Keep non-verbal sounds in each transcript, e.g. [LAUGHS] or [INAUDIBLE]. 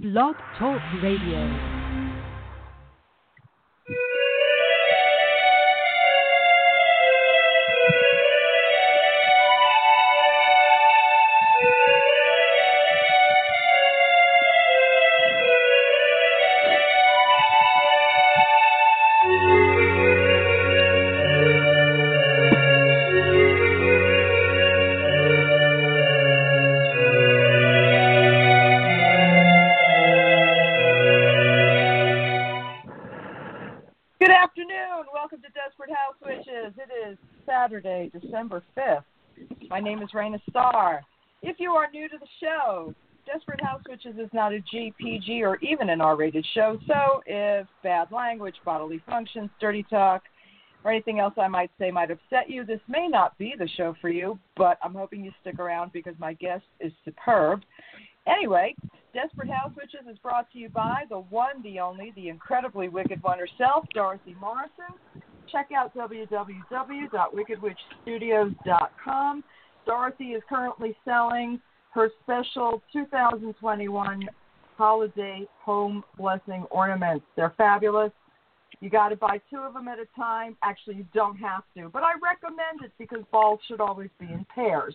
Blog Talk Radio. Name is Raina Starr. If you are new to the show, Desperate House Witches is not a GPG or even an R rated show, so if bad language, bodily functions, dirty talk, or anything else I might say might upset you, this may not be the show for you, but I'm hoping you stick around because my guest is superb. Anyway, Desperate House Witches is brought to you by the one, the only, the incredibly wicked one herself, Dorothy Morrison. Check out www.wickedwitchstudios.com. Dorothy is currently selling her special 2021 holiday home blessing ornaments. They're fabulous. You got to buy two of them at a time. Actually, you don't have to, but I recommend it because balls should always be in pairs.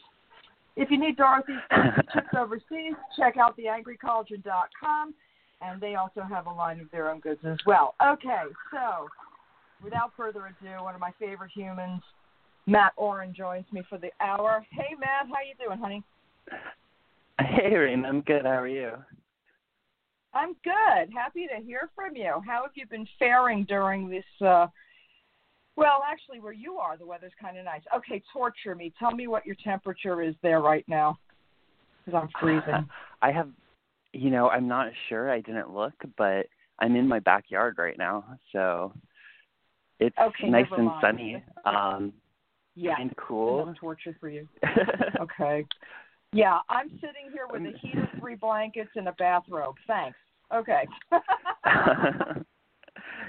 If you need Dorothy's [LAUGHS] chips overseas, check out theangrycauldron.com, and they also have a line of their own goods as well. Okay, so without further ado, one of my favorite humans, Mat Auryn, joins me for the hour. Hey, Mat, how you doing, honey? Hey, Rain, I'm good. How are you? I'm good. Happy to hear from you. How have you been faring during this? Uh, well, actually, where you are, the weather's kind of nice. Okay, torture me. Tell me what your temperature is there right now, because I'm freezing. [LAUGHS] I have, you know, I'm not sure. I didn't look, but I'm in my backyard right now, so it's Okay, nice and sunny. Um, yeah, and cool. enough torture for you. [LAUGHS] Okay. Yeah, I'm sitting here with a [LAUGHS] heated three blankets and a bathrobe. Thanks. Okay. [LAUGHS]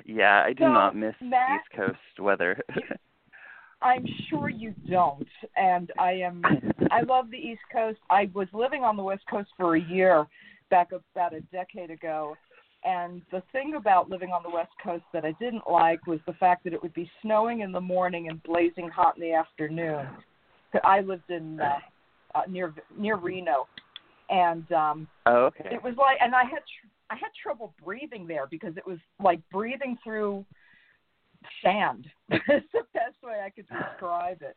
yeah, I do So, not miss Mat- East Coast weather. I'm sure you don't. And I am I love the East Coast. I was living on the West Coast for a year back about a decade ago. And the thing about living on the West Coast that I didn't like was the fact that it would be snowing in the morning and blazing hot in the afternoon. I lived in uh, uh, near near Reno, and um, oh, okay. it was like, and I had tr- I had trouble breathing there because it was like breathing through sand. [LAUGHS] It's the best way I could describe it.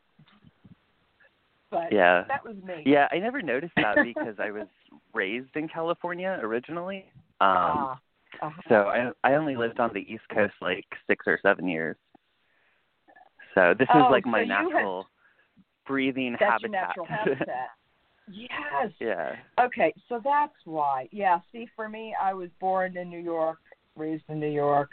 But Yeah. that was me. Yeah, I never noticed that because I was raised in California originally. [LAUGHS] Um, Ah, uh-huh. So I I only lived on the East Coast like six or seven years. So this is Oh, like so my natural breathing that's your natural [LAUGHS] habitat. yes. yeah. Okay, so that's why. Yeah, see, for me, I was born in New York, raised in New York,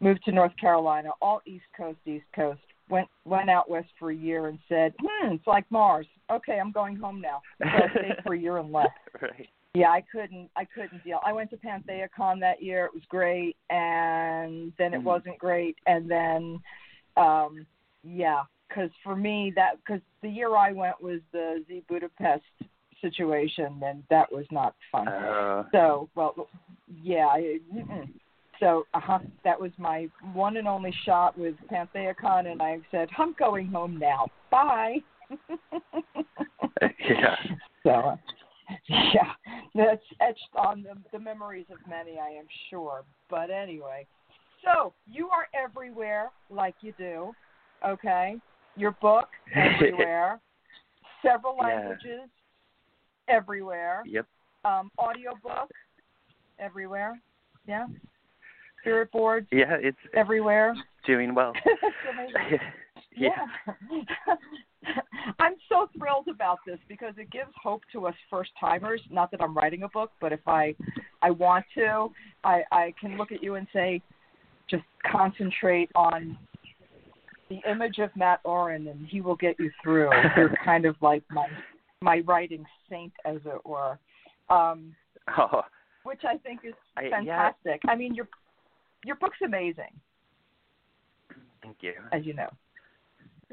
moved to North Carolina, all East Coast, East Coast. Went went out west for a year and said, "Hmm, it's like Mars. Okay, I'm going home now." So I stayed for a year and left. [LAUGHS] Right. Yeah, I couldn't. I couldn't deal. I went to PantheaCon that year. It was great, and then it Mhm. wasn't great, and then, um, yeah, because for me that because the year I went was the Z Budapest situation, and that was not fun. Uh, So, well, yeah, I, so uh-huh, that was my one and only shot with PantheaCon, and I said, I'm going home now. Bye. [LAUGHS] [LAUGHS] Yeah. So, [LAUGHS] yeah, that's etched on the, the memories of many, I am sure. But anyway, so you are everywhere like you do, okay? Your book [LAUGHS] everywhere, several Yeah. languages everywhere, yep. um, audiobook everywhere, yeah. Spirit boards Yeah, it's everywhere. doing well. [LAUGHS] Yeah. Yeah. [LAUGHS] I'm so thrilled about this because it gives hope to us first timers. Not that I'm writing a book, but if I I want to, I I can look at you and say just concentrate on the image of Mat Auryn and he will get you through. [LAUGHS] You're kind of like my my writing saint as it were. Um [LAUGHS] Oh, which I think is I, yeah. fantastic. I mean your your book's amazing, Thank you. as you know.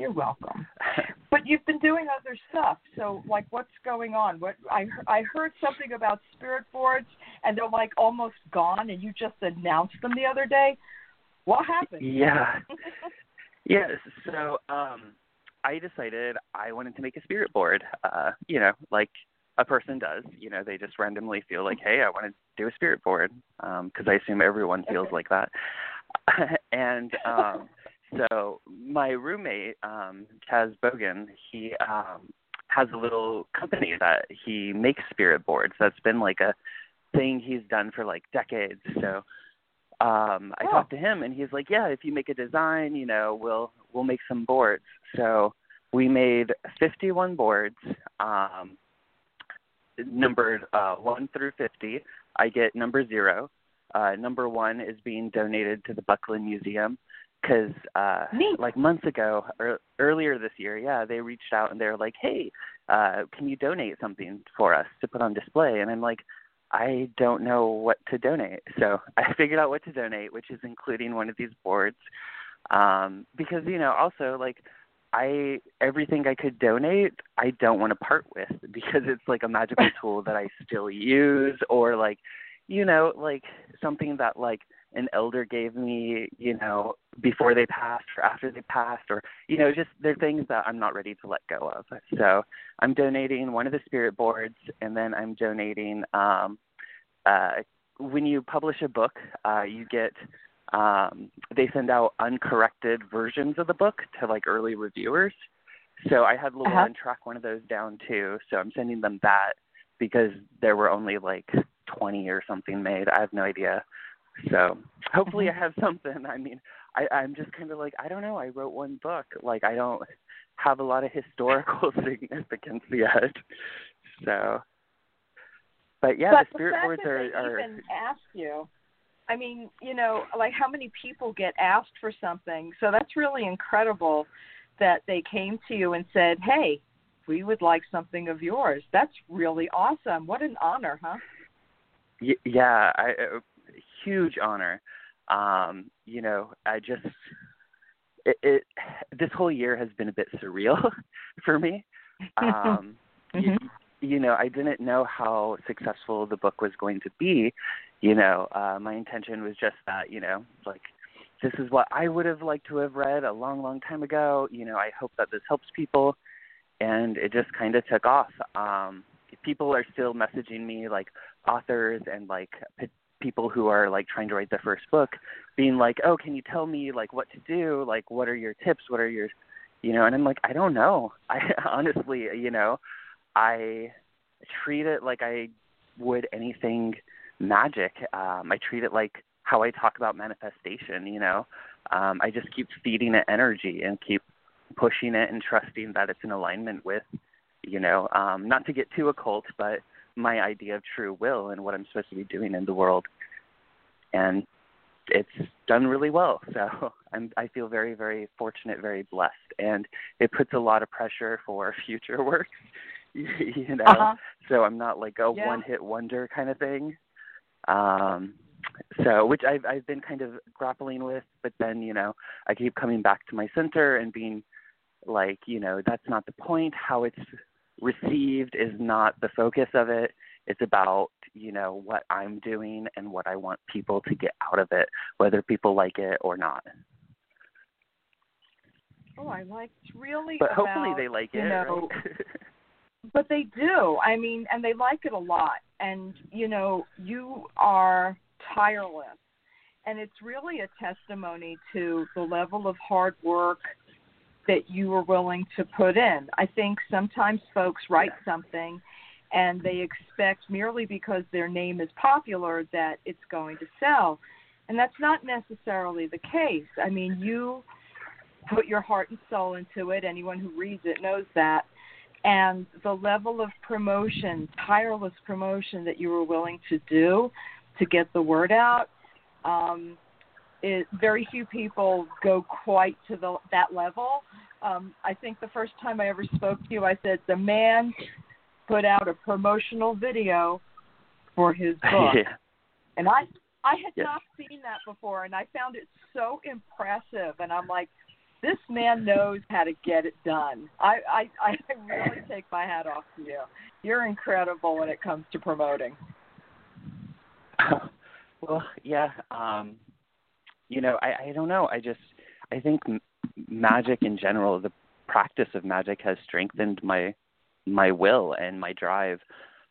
You're welcome. [LAUGHS] but you've been doing other stuff. So, like, what's going on? What I I heard something about spirit boards, and they're like almost gone, and you just announced them the other day. What happened? Yeah. [LAUGHS] yes. So, um, I decided I wanted to make a spirit board. Uh, you know, like a person does. You know, they just randomly feel like, hey, I want to do a spirit board, because um, I assume everyone feels okay. like that. [LAUGHS] and um, so my roommate, um, Chas Bogan, he um, has a little company that he makes spirit boards. That's been like a thing he's done for like decades. So um I oh. talked to him and he's like, Yeah, if you make a design, you know, we'll we'll make some boards. So we made fifty one boards, um numbered uh one through fifty. I get number zero. Uh number one is being donated to the Buckland Museum because uh Neat. like months ago or earlier this year yeah they reached out and they were like hey uh can you donate something for us to put on display and i'm like i don't know what to donate [LAUGHS] so i figured out what to donate which is including one of these boards um because you know also like i everything i could donate i don't want to part with [LAUGHS] because it's like a magical [LAUGHS] tool that i still use or like you know like something that like an elder gave me, you know, before they passed or after they passed, or you know, just they're things that I'm not ready to let go of. So I'm donating one of the spirit boards, and then I'm donating. Um, uh, when you publish a book, uh, you get um, they send out uncorrected versions of the book to like early reviewers. So I had Llewellyn Uh-huh. track one of those down too. So I'm sending them that because there were only like 20 or something made. I have no idea. So hopefully I have [LAUGHS] something. I mean, I, I'm just kind of like I don't know. I wrote one book. Like I don't have a lot of historical [LAUGHS] significance yet. So, but yeah, but the spirit boards that are are even ask you. I mean, you know, like how many people get asked for something? So that's really incredible that they came to you and said, "Hey, we would like something of yours." That's really awesome. What an honor, huh? Yeah, I, uh, huge honor. Um, you know, I just it, it this whole year has been a bit surreal [LAUGHS] for me. Um, [LAUGHS] Mhm. you, you know, I didn't know how successful the book was going to be. You know, uh, my intention was just that, you know, like this is what I would have liked to have read a long, long time ago. You know, I hope that this helps people, and it just kind of took off. Um, people are still messaging me, like authors and like people who are like trying to write their first book, being like, "Oh, can you tell me like what to do? Like, what are your tips? What are your, you know?" And I'm like, "I don't know. [LAUGHS] I honestly, you know, I treat it like I would anything magic. Um, I treat it like how I talk about manifestation. You know, um, I just keep feeding it energy and keep pushing it and trusting that it's in alignment with, you know, um, not to get too occult, but my idea of true will and what I'm supposed to be doing in the world. And it's done really well. [LAUGHS] So I'm I feel very, very fortunate, very blessed. And it puts a lot of pressure for [LAUGHS] future work. [LAUGHS] you know. Uh-huh. So I'm not like a Yeah. one hit wonder kind of thing. Um so which I've I've been kind of grappling with, but then, you know, I keep coming back to my center and being like, you know, that's not the point. How it's received is not the focus of it. It's about, you know, what I'm doing and what I want people to get out of it, whether people like it or not. Oh, I like it's really But about, hopefully they like you it, know, right? [LAUGHS] but they do. I mean, and they like it a lot. And you know, you are tireless, and it's really a testimony to the level of hard work that you were willing to put in. I think sometimes folks write something and they expect merely because their name is popular that it's going to sell. And that's not necessarily the case. I mean, you put your heart and soul into it. Anyone who reads it knows that. And the level of promotion, tireless promotion that you were willing to do to get the word out, um, very few people go quite to the, that level. Um, I think the first time I ever spoke to you, I said the man put out a promotional video for his [LAUGHS] book, yeah. and I I had Yes. not seen that before, and I found it so impressive. And I'm like, this man knows how to get it done. I, I, [LAUGHS] I really take my hat off to you. You're incredible when it comes to promoting. [LAUGHS] well, yeah. Um, you know, I, I don't know. I just, I think m- magic in general, the practice of magic has strengthened my, my will and my drive.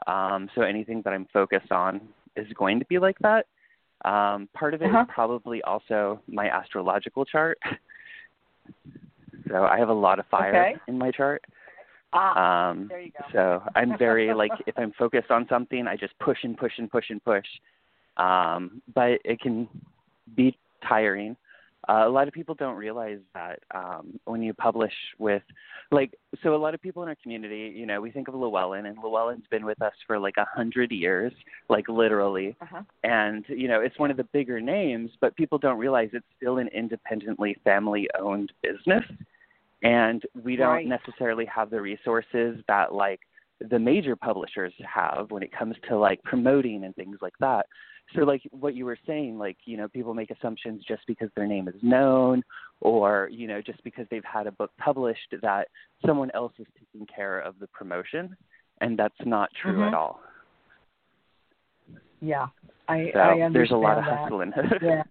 Um, so anything that I'm focused on is going to be like that. Um, part of it uh-huh. is probably also my astrological chart. [LAUGHS] So I have a lot of fire okay. in my chart. Ah, um, there you go. So I'm very [LAUGHS] like if I'm focused on something, I just push and push and push and push. Um, but it can be tiring. Uh, a lot of people don't realize that um, when you publish with, like, so a lot of people in our community, you know, we think of Llewellyn, and Llewellyn's been with us for like a hundred years, like literally, uh-huh. and you know, it's one of the bigger names, but people don't realize it's still an independently family-owned business, and we don't Right. necessarily have the resources that like the major publishers have when it comes to like promoting and things like that. So like what you were saying, like, you know, people make assumptions just because their name is known or, you know, just because they've had a book published that someone else is taking care of the promotion and that's not true Mhm. at all. Yeah, I, So I understand there's a lot of that. hustle in it. [LAUGHS] yeah.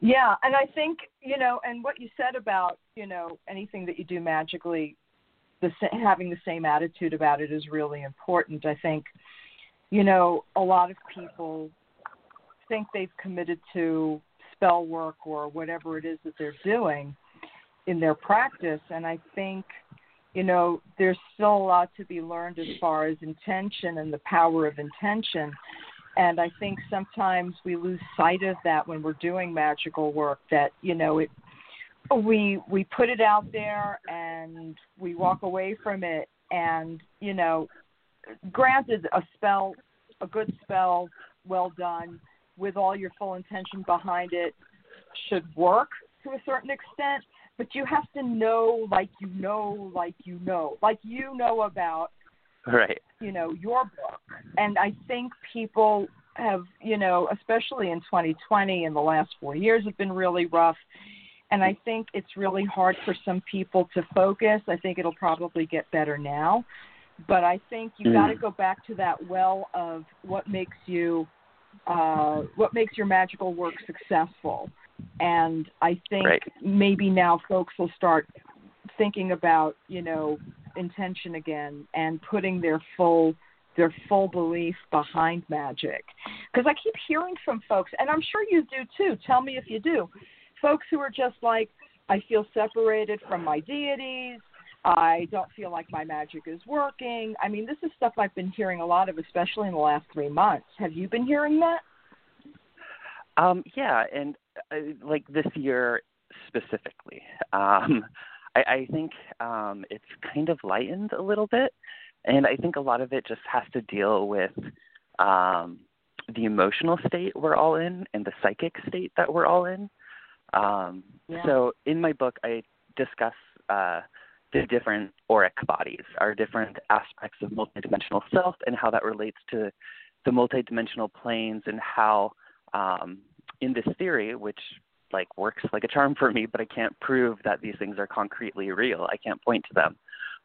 Yeah, and I think you know, and what you said about you know anything that you do magically, the having the same attitude about it is really important. I think, you know, a lot of people think they've committed to spell work or whatever it is that they're doing in their practice, and I think, you know, there's still a lot to be learned as far as intention and the power of intention and I think sometimes we lose sight of that when we're doing magical work. That you know, it we we put it out there and we walk away from it, and you know, granted, a spell, a good spell, well done, with all your full intention behind it, should work to a certain extent. But you have to know, like you know, like you know, like you know about right. you know your book and i think people have you know especially in 2020 and the last four years have been really rough and i think it's really hard for some people to focus i think it'll probably get better now but i think you Mm. got to go back to that well of what makes you uh what makes your magical work successful and i think Right. maybe now folks will start thinking about you know intention again and putting their full their full belief behind magic because i keep hearing from folks and i'm sure you do too tell me if you do folks who are just like i feel separated from my deities. I don't feel like my magic is working. I mean this is stuff i've been hearing a lot of especially in the last three months. Have you been hearing that? Um, yeah, and uh, like this year specifically, um, I, I think um, it's kind of lightened a little bit, and I think a lot of it just has to deal with um, the emotional state we're all in and the psychic state that we're all in. Um, Yeah. So in my book, I discuss uh, the different auric bodies, our different aspects of multidimensional self, and how that relates to the multidimensional planes, and how um, in this theory, which like works like a charm for me, but I can't prove that these things are concretely real. I can't point to them.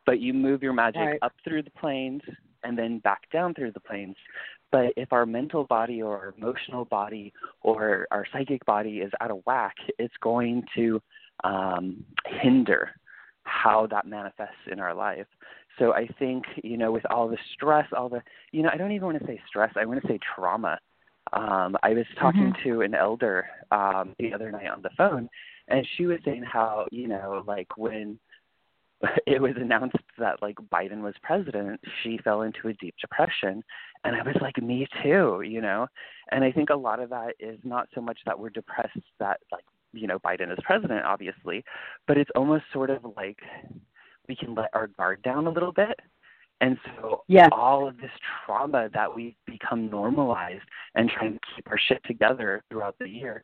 But you move your magic Right. up through the planes and then back down through the planes. But if our mental body or our emotional body or our psychic body is out of whack, it's going to um, hinder how that manifests in our life. So I think, you know, with all the stress, all the, you know, I don't even want to say stress, I want to say trauma. Um, I was talking to an elder um, the other night on the phone, and she was saying how, you know, like when [LAUGHS] it was announced that like Biden was president, she fell into a deep depression. And I was like, me too, you know? And I think a lot of that is not so much that we're depressed that like, you know, Biden is president, obviously, but it's almost sort of like we can let our guard down a little bit. And so Yes. all of this trauma that we've become normalized and trying to keep our shit together throughout the year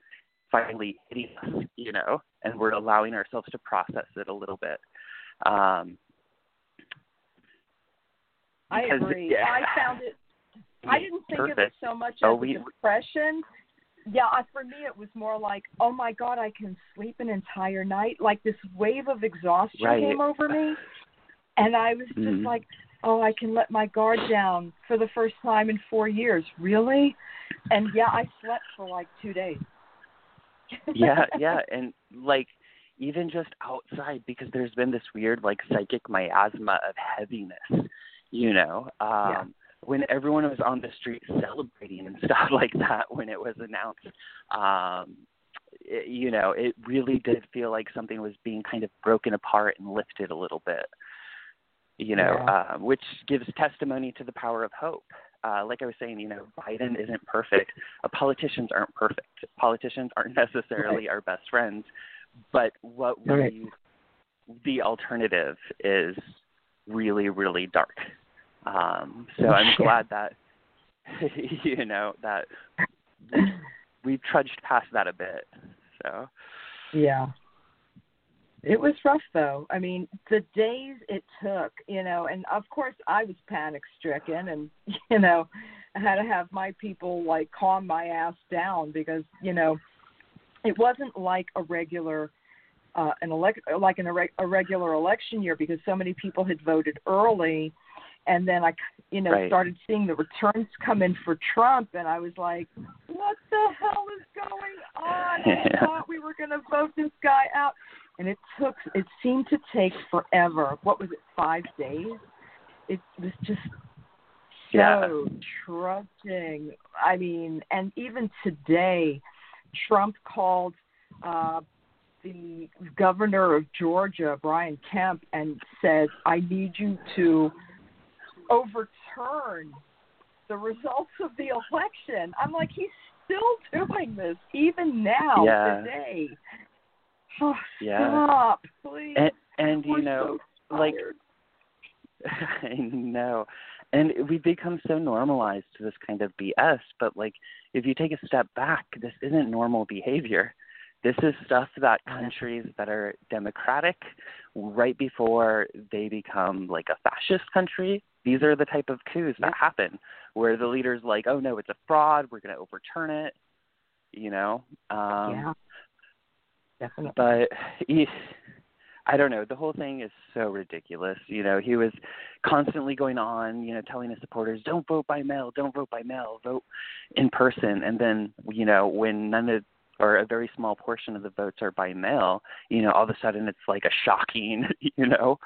finally hitting us, you know, and we're allowing ourselves to process it a little bit. Um, I agree. yeah. I found it. [LAUGHS] I didn't think of it Perfect. so much as Oh, we- depression. yeah, I, for me it was more like, oh my god, I can sleep an entire night. Like this wave of exhaustion Right. came over me, and I was just Mhm. like, oh, I can let my guard down for the first time in four years. Really? And yeah, I slept for like two days. yeah, [LAUGHS] yeah, and like even just outside because there's been this weird like psychic miasma of heaviness, you know. Um Yeah. when everyone was on the street celebrating and [LAUGHS] stuff like that when it was announced um it, you know, it really did feel like something was being kind of broken apart and lifted a little bit. You know, Yeah. uh, which gives testimony to the power of hope. Uh, like I was saying, you know, Biden isn't perfect. Uh, politicians aren't perfect. Politicians aren't [LAUGHS] necessarily our best friends. But what Right. we, the alternative is really, really dark. Um, so I'm glad that, [LAUGHS] you know, that we've trudged past that a bit. So Yeah. It was rough though. I mean, the days it took, you know, and of course I was panic stricken and, [LAUGHS] you know, I had to have my people like calm my ass down because, you know, it wasn't like a regular uh an elect like an irre- a regular election year because so many people had voted early. And then I you know Right. started seeing the returns come in for Trump and I was like what the hell is going on? I [LAUGHS] thought we were going to vote this guy out. And it took it seemed to take forever. What was it 5 days? It was just so Yeah. trudging I mean and even today Trump called uh the governor of Georgia, Brian Kemp, and said, I need you to overturn the results of the election. I'm like, he's still doing this, even now, Yeah. today. Oh, Yeah. Stop, please. and and you know, so like. [LAUGHS] I know. And we've become so normalized to this kind of BS, but like if you take a step back, this isn't normal behavior. This is stuff that countries that are democratic right before they become like a fascist country, these are the type of coups that happen where the leader's like, "Oh no, it's a fraud. We're going to overturn it." You know? Um yeah. Definitely. but I don't know. The whole thing is so ridiculous. You know, he was constantly going on, you know, telling his supporters, "Don't vote by mail. Don't vote by mail. Vote in person." And then, you know, when none of or a very small portion of the votes are by mail, you know, all of a sudden it's like a shocking, [LAUGHS] you know,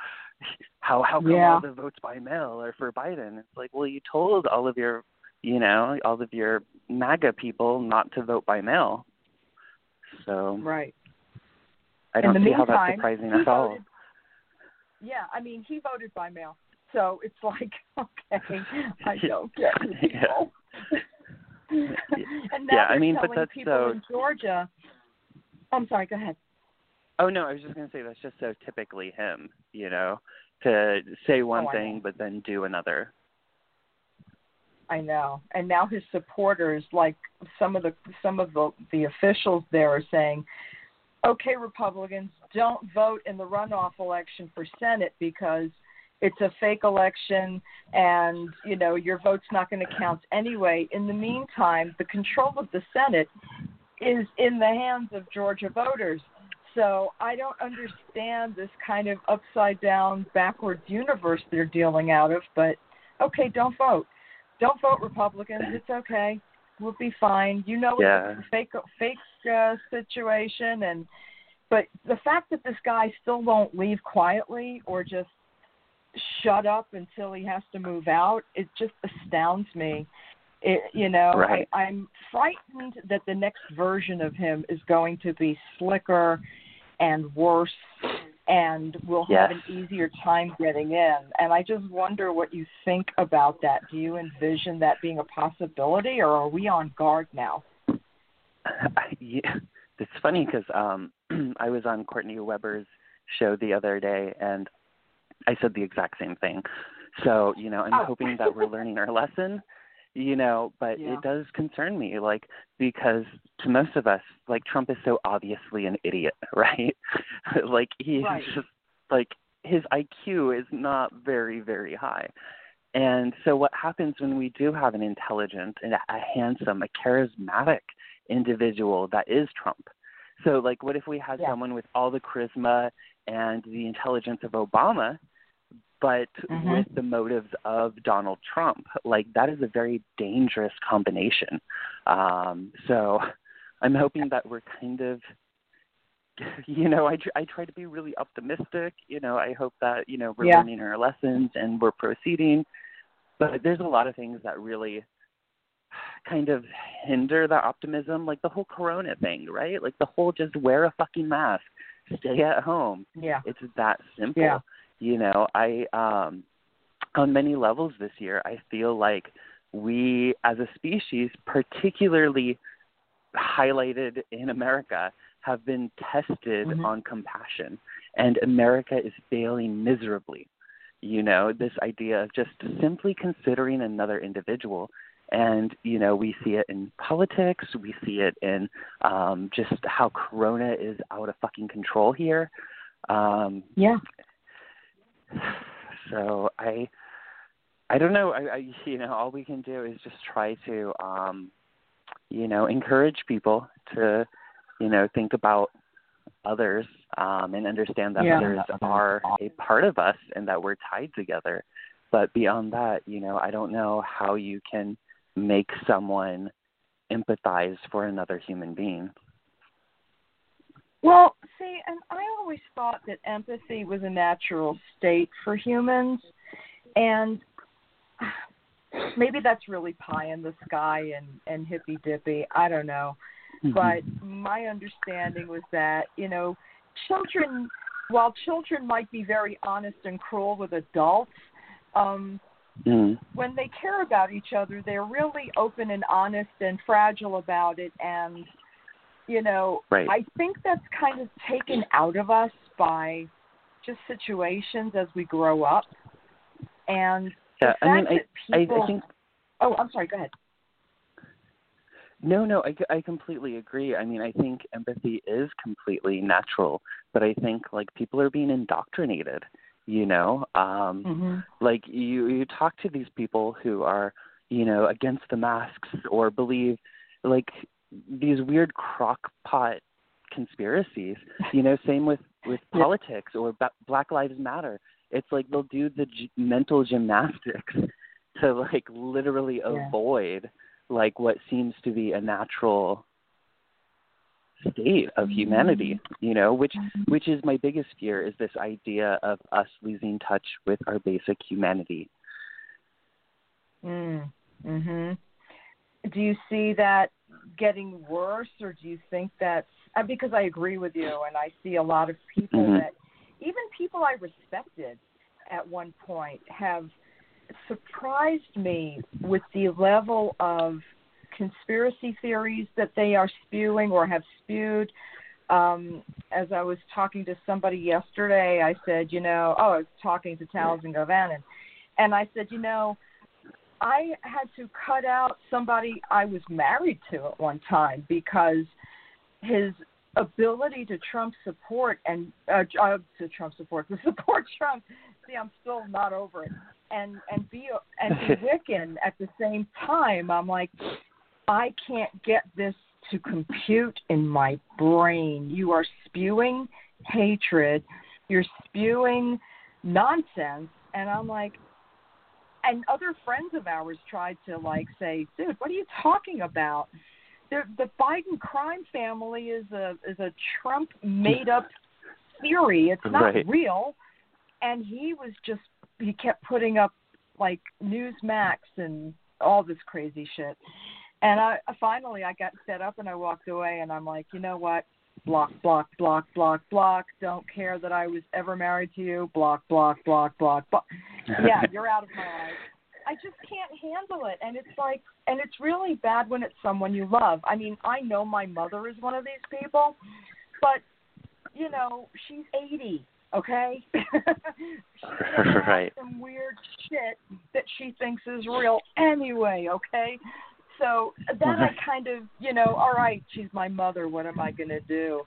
how how come Yeah. all the votes by mail are for Biden? It's like, well, you told all of your, you know, all of your MAGA people not to vote by mail. So Right. I don't see how that's meantime, surprising at all. voted- Yeah, I mean, he voted by mail. So it's [LAUGHS] like, okay, I [LAUGHS] don't get you [LAUGHS] Yeah. and now Yeah, I mean, but that's people so- in Georgia. I'm sorry. Go ahead. Oh no, I was just gonna say that's just so typically him, you know, to say oh, one Oh, thing but then do another. I know. And now his supporters, like some of the some of the the officials there, are saying, "Okay, Republicans, don't vote in the runoff election for Senate because it's a fake election, and you know your vote's not going to count anyway." In the meantime, the control of the Senate is in the hands of Georgia voters. So I don't understand this kind of upside down, backwards universe they're dealing out of. But okay, don't vote don't vote Republicans. It's okay. We'll be fine. You know Yeah. it's a fake fake uh, situation, and but the fact that this guy still won't leave quietly or just shut up until he has to move out, it just astounds me. It, you know, Right. I, I'm frightened that the next version of him is going to be slicker and worse and we'll have an easier time getting in. And I just wonder what you think about that. Do you envision that being a possibility, or are we on guard now? I, [LAUGHS] yeah, it's funny because um, [CLEARS THROAT] I was on Courtney Weber's show the other day, and I said the exact same thing. So you know, I'm Oh. hoping that we're learning our lesson. You know, but Yeah. it does concern me, like because to most of us, like Trump is so obviously an idiot, [LAUGHS] right? [LAUGHS] like he's Right. just like his IQ is not very very high, And so, what happens when we do have an intelligent and a handsome, a charismatic individual that is Trump? So, like, what if we had Yeah. someone with all the charisma and the intelligence of Obama, but Mhm. with the motives of Donald Trump? Like, that is a very dangerous combination. Um, so, I'm hoping that we're kind of [LAUGHS] you know, I tr- I try to be really optimistic. You know, I hope that you know we're Yeah. learning our lessons and we're proceeding. But there's a lot of things that really kind of hinder the optimism, like the whole Corona thing, right? Like the whole just wear a fucking mask, stay at home. Yeah. It's that simple. Yeah. You know, I um on many levels this year, I feel like we as a species, particularly highlighted in America, have been tested Mhm. on compassion. And America is failing miserably. You know, this idea of just simply considering another individual. And, you know, we see it in politics, we see it in um, just how Corona is out of fucking control here. Um, Yeah. [SIGHS] so I I don't know. I, I you know all we can do is just try to um you know encourage people to you know think about others um and understand that Yeah. others are a part of us and that we're tied together. But beyond that, you know, I don't know how you can make someone empathize for another human being. Well, see, and I always thought that empathy was a natural state for humans, and maybe that's really pie in the sky and and hippy dippy. I don't know, but my understanding was that you know, children, while children might be very honest and cruel with adults, um, mm when they care about each other, they're really open and honest and fragile about it. And, you know, Right. I think that's kind of taken out of us by just situations as we grow up. And Yeah, I mean, I, that I, people, I think oh, I'm sorry, go ahead. No, no, I, I completely agree. I mean, I think empathy is completely natural, but I think like people are being indoctrinated. You know, um, Mm-hmm. like you you talk to these people who are you know against the masks or believe like these weird crockpot conspiracies. You know, same with with [LAUGHS] politics or ba- Black Lives Matter. It's like they'll do the g- mental gymnastics to like literally Yeah. avoid like what seems to be a natural state of humanity you know which which is my biggest fear is this idea of us losing touch with our basic humanity Mm. Mhm. Do you see that getting worse, or do you think that's uh, because I agree with you, and I see a lot of people Mhm. that even people I respected at one point have surprised me with the level of conspiracy theories that they are spewing or have spewed. Um, as I was talking to somebody yesterday, I said, you know, oh, I was talking to Townsend Govanen, and I said, you know, I had to cut out somebody I was married to at one time because his ability to Trump support and uh, uh, to Trump support to [LAUGHS] support Trump. See, I'm still not over it. And and be and be [LAUGHS] Wiccan at the same time. I'm like, I can't get this to compute in my brain. You are spewing hatred. You're spewing nonsense, and I'm like, and other friends of ours tried to like say, dude, what are you talking about? The the Biden crime family is a is a Trump made up theory. It's not Right. real. And he was just he kept putting up like Newsmax and all this crazy shit. And I finally I got set up and I walked away and I'm like, you know what? Block, block, block, block, block. Don't care that I was ever married to you. Block, block, block, block, block. [LAUGHS] Yeah, you're out of my life. I just can't handle it. And it's like, and it's really bad when it's someone you love. I mean, I know my mother is one of these people, but, you know, she's 80, okay? [LAUGHS] she's [LAUGHS] Right. some weird shit that she thinks is real anyway, okay? So then I kind of, you know, all right, she's my mother. What am I going to do?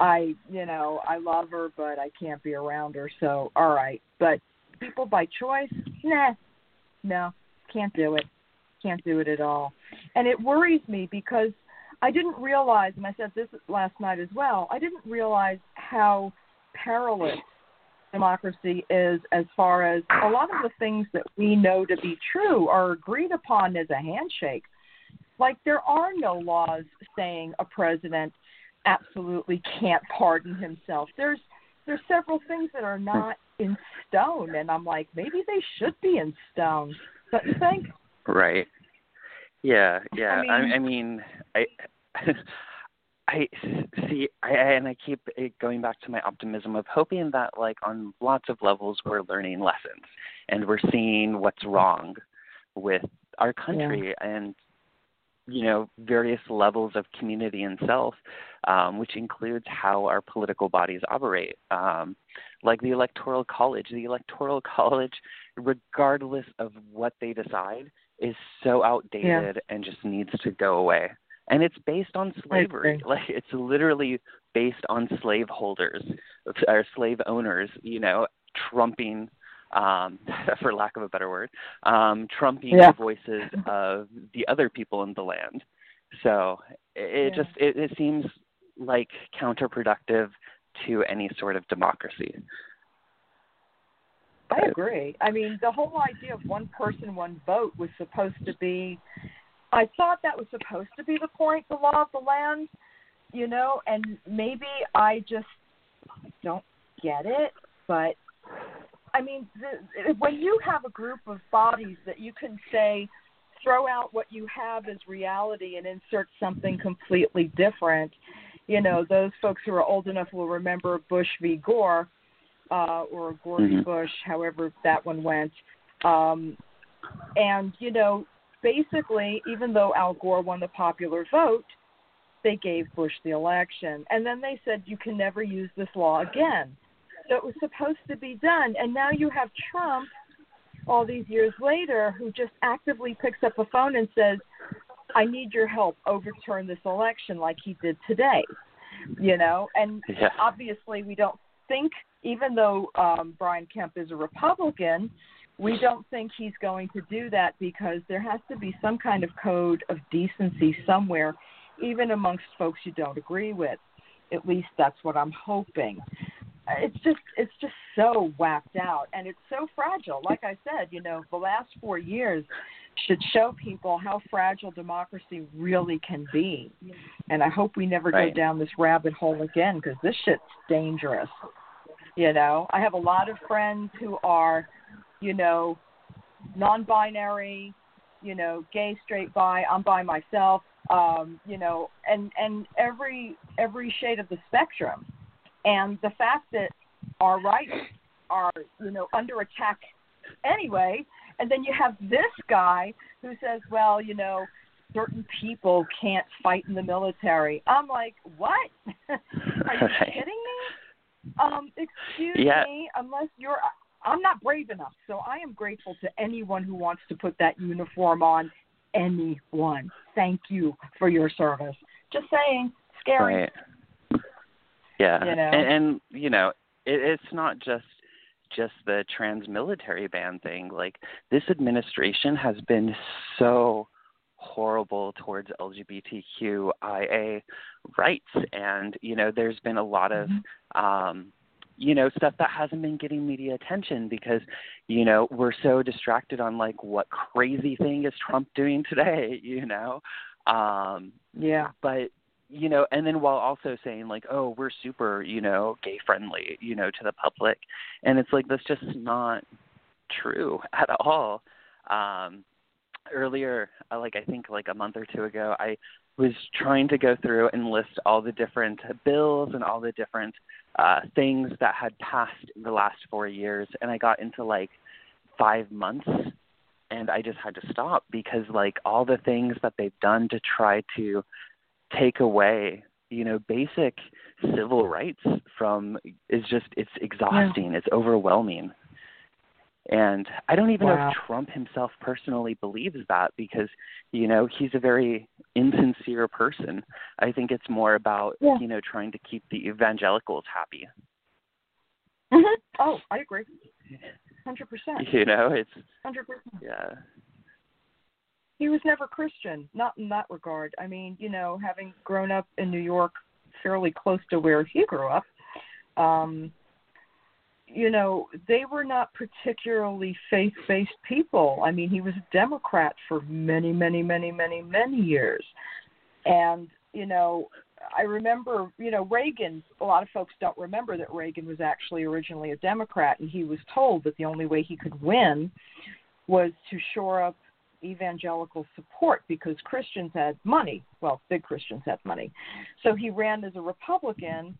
I, you know, I love her, but I can't be around her. So, all right. But people by choice, nah, no, can't do it. Can't do it at all. And it worries me because I didn't realize, and I said this last night as well, I didn't realize how perilous democracy is as far as a lot of the things that we know to be true are agreed upon as a handshake. Like there are no laws saying a president absolutely can't pardon himself. There's there's several things that are not in stone and I'm like maybe they should be in stone. Don't you think? Right. Yeah, yeah. I mean, I, I mean, I [LAUGHS] I see, I, and I keep eh, going back to my optimism of hoping that, like, on lots of levels, we're learning lessons and we're seeing what's wrong with our country yeah. and, you know, various levels of community and self, um, which includes how our political bodies operate. Um, like the Electoral College. The Electoral [LAUGHS] College, regardless of what they decide, is so outdated yeah. and just needs to go away and it's based on slavery. [LAUGHS] Like it's literally based on slaveholders or slave owners, you know, trumping um [LAUGHS] for lack of a better word, um trumping yeah. the voices of the other people in the land. So it, yeah. just it, it seems like counterproductive to any sort of democracy. I agree. I mean, the whole idea of one person, one vote was supposed to be I thought that was supposed to be the point, the law of the land, you know, and maybe I just don't get it, but I mean, the, when you have a group of bodies that you can say, throw out what you have as reality and insert something completely different, you know, those folks who are old enough will remember Bush v. Gore, uh, or Gore mm-hmm. Bush, however that one went. Um, and you know, basically, even though Al Gore won the popular vote, they gave Bush the election. And then they said, you can never use this law again. It was supposed to be done. And now you have Trump, all these years later, who just actively picks up a phone and says, I need your help, overturn this election like he did today. You know, and yeah. obviously we don't think, even though um, Brian Kemp is a Republican, we don't think he's going to do that because there has to be some kind of code of decency somewhere, even amongst folks you don't agree with. At least that's what I'm hoping. It's just it's just so whacked out and it's so fragile. Like I said, you know, the last four years should show people how fragile democracy really can be. And I hope we never right. go down this rabbit hole again because this shit's dangerous. You know, I have a lot of friends who are you know, non-binary, you know, gay, straight, bi. I'm bi myself, um, you know, and and every every shade of the spectrum. And the fact that our rights are, you know, under attack anyway, and then you have this guy who says, well, you know, certain people can't fight in the military. I'm like, what? [LAUGHS] Are you kidding me? Um, excuse yeah. me, unless you're I'm not brave enough. So I am grateful to anyone who wants to put that uniform on. Anyone. Thank you for your service. Just saying, scary. Right. Yeah, you know? and, and you know, it, it's not just just the trans military ban thing. Like this administration has been so horrible towards LGBTQIA rights, and you know, there's been a lot of mm-hmm. um, you know stuff that hasn't been getting media attention because you know we're so distracted on like what crazy thing is Trump doing today [LAUGHS] you know um yeah but you know and then while also saying like oh we're super you know gay friendly you know to the public. And it's like that's just not true [LAUGHS] at all. Um earlier uh, like i think like a month or two ago i was trying to go through and list all the different bills and all the different uh, things that had passed in the last four years, and I got into like five months, and I just had to stop because like all the things that they've done to try to take away, you know, basic civil rights from is just it's exhausting, yeah. it's overwhelming. And I don't even wow. know if Trump himself personally believes that because, you know, he's a very insincere person. I think it's more about, yeah. you know, trying to keep the evangelicals happy. Mm-hmm. Oh, I agree. hundred percent. [LAUGHS] You know, it's hundred percent. yeah. He was never Christian, not in that regard. I mean, you know, having grown up in New York, fairly close to where he grew up, um, you know, they were not particularly faith based people. I mean, he was a Democrat for many, many, many, many, many years. And, you know, I remember, you know, Reagan, a lot of folks don't remember that Reagan was actually originally a Democrat, and he was told that the only way he could win was to shore up evangelical support because Christians had money. Well, big Christians had money. So he ran as a Republican,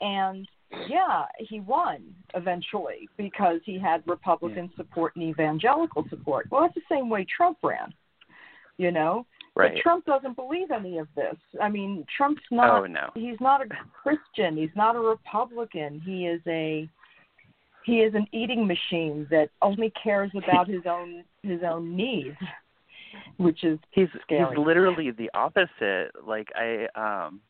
and yeah, he won eventually because he had Republican support and evangelical support. Well, that's the same way Trump ran, you know. Right. But Trump doesn't believe any of this. I mean, Trump's oh, not. Oh no. He's not a Christian. He's not a Republican. He is a. He is an eating machine that only cares about his own his own needs, which is He's scary. he's literally the opposite. Like I um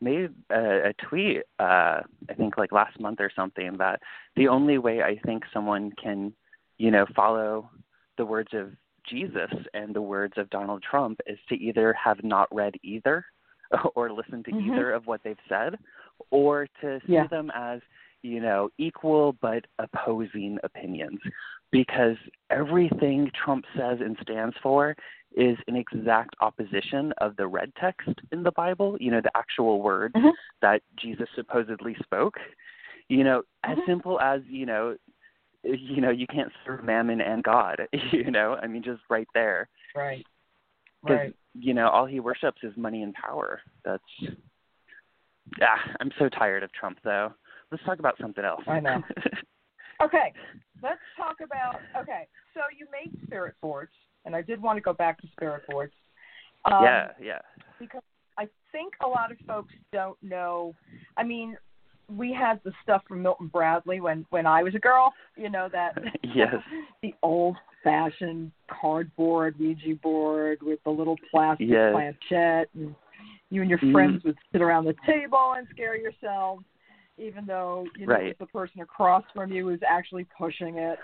made a, a tweet uh I think like last month or something that the only way I think someone can, you know, follow the words of Jesus and the words of Donald Trump is to either have not read either [LAUGHS] or listen to Mhm. either of what they've said or to see Yeah. them as, you know, equal but opposing opinions because everything Trump says and stands for is an exact opposition of the red text in the Bible, you know, the actual words Mhm. that Jesus supposedly spoke. You know, as Mhm. simple as, you know, you know, you can't serve mammon and God, [LAUGHS] you know? I mean just right there. right. Right. you know, all he worships is money and power. That's yeah, I'm so tired of Trump though. Let's talk about something else. I know. [LAUGHS] Okay, let's talk about. Okay, so you made spirit boards, and I did want to go back to spirit boards. Um, yeah, yeah. Because I think a lot of folks don't know. I mean, we had the stuff from Milton Bradley when when I was a girl. You know that. [LAUGHS] Yes. [LAUGHS] the old-fashioned cardboard Ouija board with the little plastic Yes. planchette, and you and your Mhm. friends would sit around the table and scare yourselves, even though you know Right. the person across from you is actually pushing it.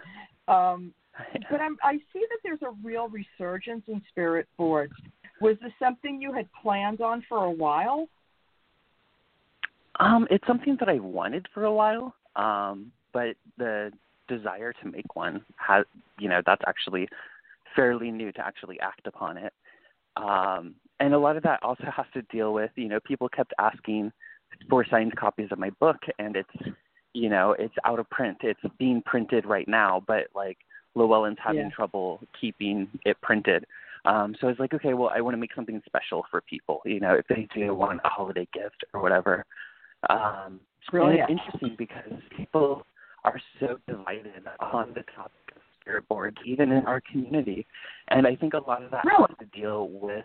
Um, [LAUGHS] but I'm, I see that there's a real resurgence in spirit boards. Was this something you had planned on for a while? Um, it's something that I wanted for a while, um, but the desire to make one has, you know, that's actually fairly new to actually act upon it. Um, and a lot of that also [LAUGHS] has to deal with, you know, people kept asking for signed copies of my book, and it's, you know, it's out of print. It's being printed right now, but like Llewellyn's having Yeah. trouble keeping it printed. Um, so I was like, okay, well, I want to make something special for people, you know, if they do want a holiday gift or whatever. Um, Brilliant. And it's interesting because people are so divided on the topic of spirit boards, even in our community. And I think a lot of that Really? has to deal with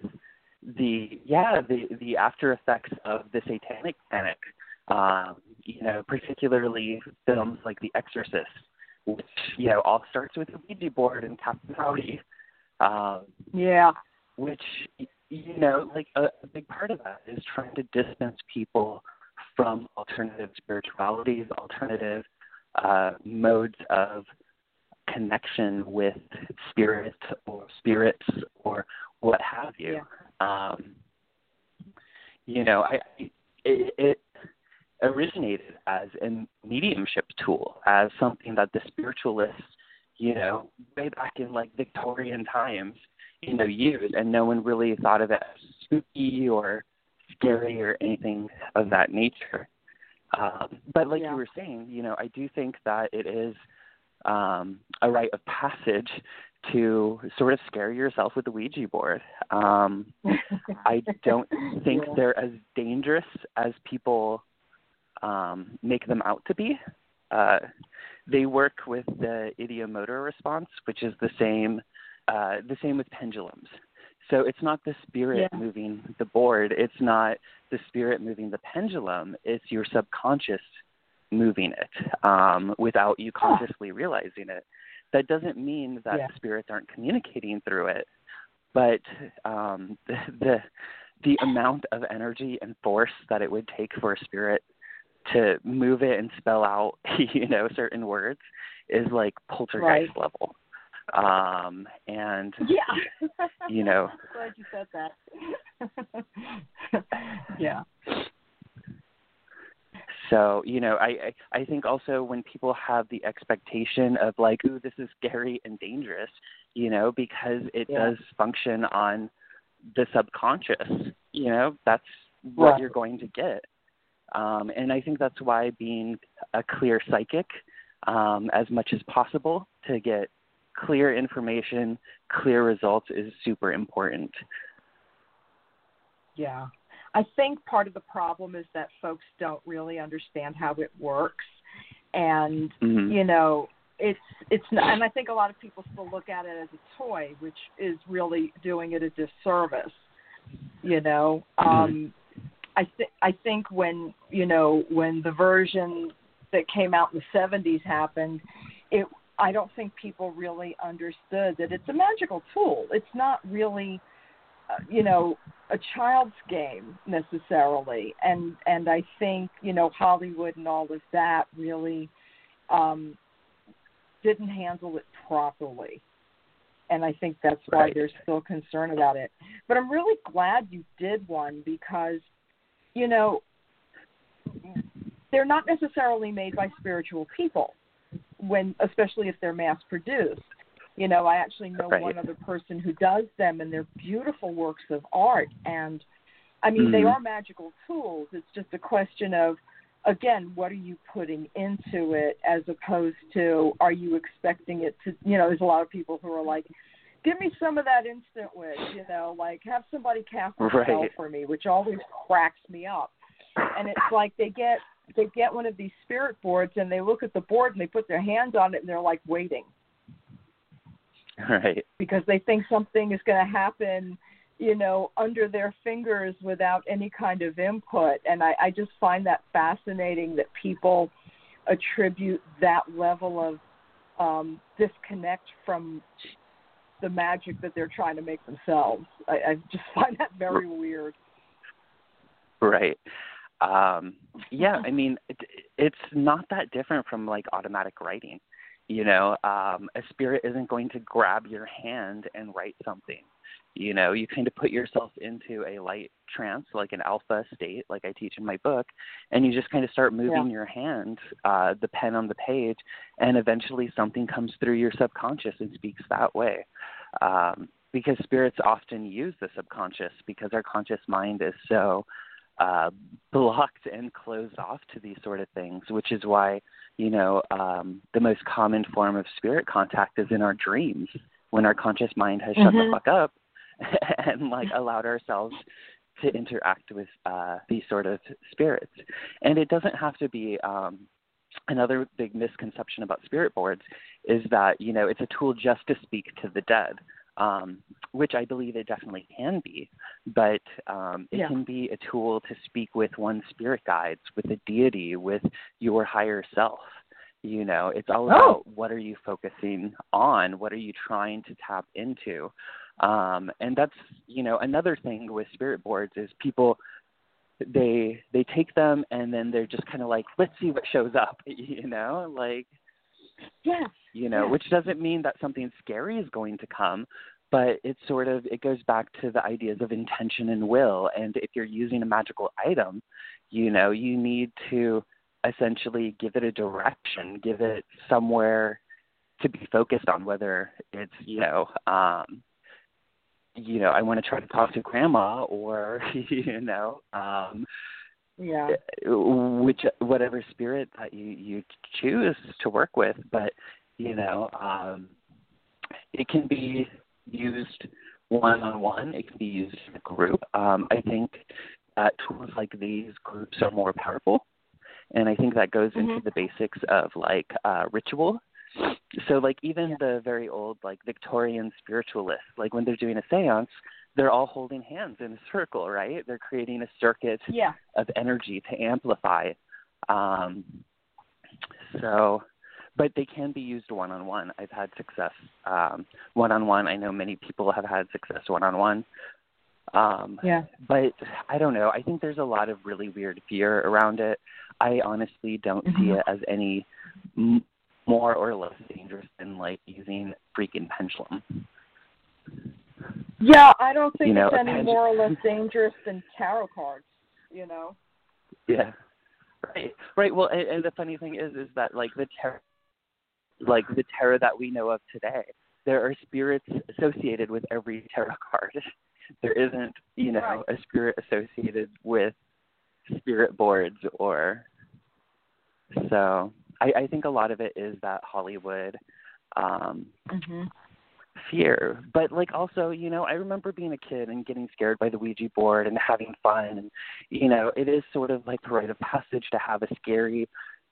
the yeah the the after effects of the satanic panic. Um, you know, particularly films like The Exorcist, which you know all starts with a Ouija board and Captain Howdy. Um, Yeah. which you know like a, a big part of that is trying to distance people from alternative spiritualities alternative uh modes of connection with spirit or spirits or what have you um you know i it, it originated as a mediumship tool as something that the spiritualists you know way back in like victorian times you know used and no one really thought of it as spooky or scary or anything of that nature um but like Yeah. you were saying you know i do think that it is um a rite of passage to sort of scare yourself with the ouija board um [LAUGHS] I don't think Yeah. they're as dangerous as people um, make them out to be. Uh, they work with the ideomotor response, which is the same uh, the same with pendulums. So it's not the spirit Yeah. moving the board. It's not the spirit moving the pendulum. It's your subconscious moving it um, without you consciously realizing it. That doesn't mean that Yeah. spirits aren't communicating through it, but um, [LAUGHS] the, the the amount of energy and force that it would take for a spirit to move it and spell out, [LAUGHS] you know, certain words is like poltergeist right. level. Um and yeah. you know [LAUGHS] glad you said that. yeah. So, you know, I, I I think also when people have the expectation of like, ooh, this is scary and dangerous, you know, because it yeah. does function on the subconscious, you know, that's what right. you're going to get. Um, and I think that's why being a clear psychic um, as much as possible to get clear information, clear results is super important. Yeah. I think part of the problem is that folks don't really understand how it works, and mm-hmm. you know, it's it's not, and I think a lot of people still look at it as a toy, which is really doing it a disservice. You know, mm-hmm. um, I think I think when you know when the version that came out in the '70s happened, it I don't think people really understood that it's a magical tool. It's not really you know a child's game necessarily. And and i think you know hollywood and all of that really um didn't handle it properly. And i think that's why right. there's still concern about it. But i'm really glad you did one because you know they're not necessarily made by spiritual people when especially if they're mass produced you know, I actually know right. one other person who does them, and they're beautiful works of art. And I mean, mm-hmm. they are magical tools. It's just a question of, again, what are you putting into it, as opposed to are you expecting it to? You know, there's a lot of people who are like, give me some of that instant wish. You know, like have somebody cast a right. spell for me, which always cracks me up. And it's like they get they get one of these spirit boards and they look at the board and they put their hands on it and they're like waiting [LAUGHS] right. because they think something is going to happen you know under their fingers without any kind of input. And i i just find that fascinating that people attribute that level of um disconnect from the magic that they're trying to make themselves. I, I just [LAUGHS] find that very weird. Right. Um yeah i mean it, it's not that different from like automatic writing you know, um, a spirit isn't going to grab your hand and write something. You know, you kind of put yourself into a light trance, like an alpha state, like I teach in my book, and you just kind of start moving yeah. your hand, uh, the pen on the page, and eventually something comes through your subconscious and speaks that way. Um, because spirits often use the subconscious because our conscious mind is so uh, blocked and closed off to these sort of things, which is why you know, um, the most common form of spirit contact is in our dreams when our conscious mind has shut mm-hmm. the fuck up [LAUGHS] and like allowed ourselves to interact with uh, these sort of spirits. And it doesn't have to be um, another big misconception about spirit boards is that you know it's a tool just to speak to the dead um, which I believe it definitely can be. But um, it yeah. can be a tool to speak with one spirit guides, with a deity, with your higher self. You know, it's all oh. about what are you focusing on? What are you trying to tap into? Um, and that's you know another thing with spirit boards is people they they take them and then they're just kind of like let's see what shows up [LAUGHS] you know like Yes. You know, yes. which doesn't mean that something scary is going to come, but it sort of it goes back to the ideas of intention and will. And if you're using a magical item, you know, you need to essentially give it a direction, give it somewhere to be focused on, whether it's, you know, um, you know, I want to try to talk to grandma or, [LAUGHS] you know, um, yeah. Which whatever spirit that you you choose to work with but you know um it can be used one on one it can be used in a group. Um i think uh, tools like these groups are more powerful. And i think that goes mm-hmm. into the basics of like uh ritual. So like even yeah. the very old like victorian spiritualists like when they're doing a séance they're all holding hands in a circle, right? They're creating a circuit yeah. of energy to amplify. Um, so, but they can be used one on one. I've had success one on one. I know many people have had success one on one. Um, yeah. But I don't know. I think there's a lot of really weird fear around it. I honestly don't mm-hmm. see it as any m- more or less dangerous than like using freaking pendulum. Yeah, I don't think You know, it's any pendulum- more or less dangerous than tarot cards. You know. Yeah. Right. Right. Well, and, and the funny thing is, is that like the tarot, like the tarot that we know of today, there are spirits associated with every tarot card. There isn't, you know, Right. a spirit associated with spirit boards or. So I, I think a lot of it is that Hollywood um Mhm. Fear. But like also, you know, I remember being a kid and getting scared by the Ouija board and having fun and you know, it is sort of like the rite of passage to have a scary,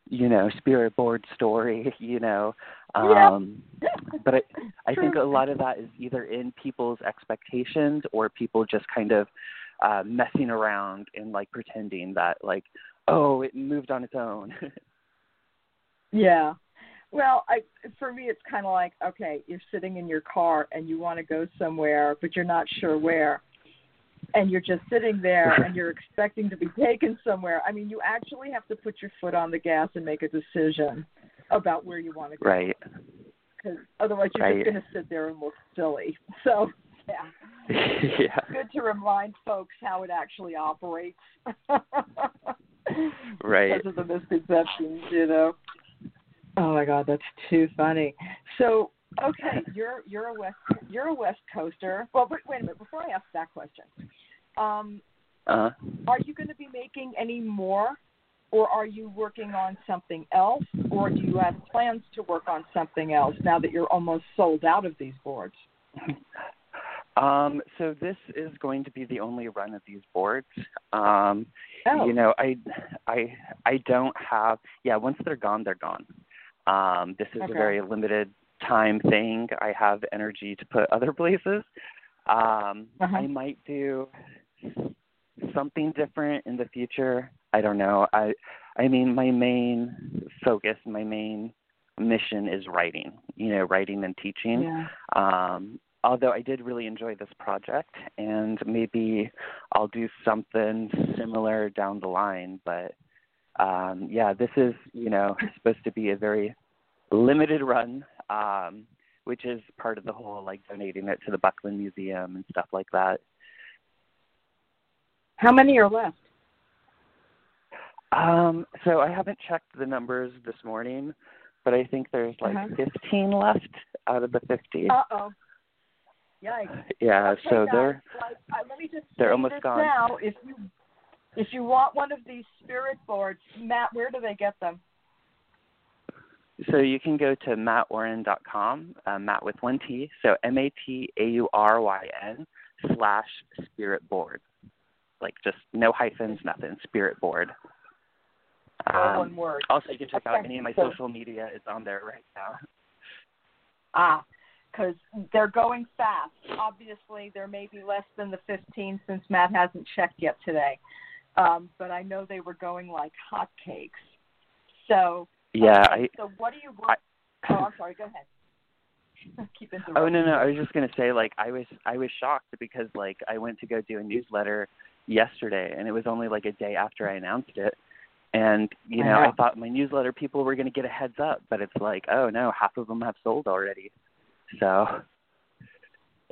you know, spirit board story, [LAUGHS] you know. Yeah. Um but I I think a lot of that is either in people's expectations or people just kind of uh messing around and like pretending that like, oh, it moved on its own. [LAUGHS] Yeah. Well, I for me it's kind of like okay, you're sitting in your car and you want to go somewhere, but you're not sure where. And you're just sitting there and you're [LAUGHS] expecting to be taken somewhere. I mean, you actually have to put your foot on the gas and make a decision about where you want to go. right. Because otherwise you're Right. just going to sit there and look silly. [LAUGHS] So, yeah. [LAUGHS] yeah. Good to remind folks how it actually operates. Right. Because of the misconceptions, you know. Oh my God, that's too funny. So, okay, [LAUGHS] you're you're a west you're a West Coaster. Well, wait, wait a minute. Before I ask that question, um, Uh are you going to be making any more, or are you working on something else, or do you have plans to work on something else now that you're almost sold out of these boards? [LAUGHS] Um, so this is going to be the only run of these boards. Um, Oh, You know, I, I, I don't have. Yeah, once they're gone, they're gone. Um, this is Okay. a very limited time thing. I have energy to put [LAUGHS] other places. Um, Uh-huh. I might do something different in the future. I don't know. I, I mean, my main focus, my main mission is writing. You know, writing and teaching. yeah. Um, although I did really enjoy this project, and maybe I'll do something similar down the line. But um, yeah, this is you know [LAUGHS] supposed to be a very limited run, um, which is part of the whole like donating it to the Buckland Museum and stuff like that. How many are left? Um, so I haven't checked the numbers this morning, but I think there's like Uh-huh. 15 left out of the 50. Uh oh. Yikes. yeah, Okay, so guys, they're like, uh, let me just they're almost gone. now. If you if you want one of these spirit boards, Mat, where do they get them? So you can go to matauryn.com, uh, Mat with one T, so M A T A U R Y N slash spirit board. Like just no hyphens, nothing, spirit board. Um, one word. also, you can check out any of my so- social media. It's on there right now. Ah, because they're going fast. Obviously, there may be less than the 15 since Mat hasn't checked yet today. Um, but I know they were going like hotcakes. So Yeah, okay, so what do you I. [LAUGHS] oh, I'm sorry. Go ahead. [LAUGHS] Keep. Oh no no, I was just gonna say like I was I was shocked because like I went to go do a newsletter yesterday and it was only like a day after I announced it. And you I know, I thought my newsletter people were gonna get a heads up, but it's like, oh no, half of them have sold already. So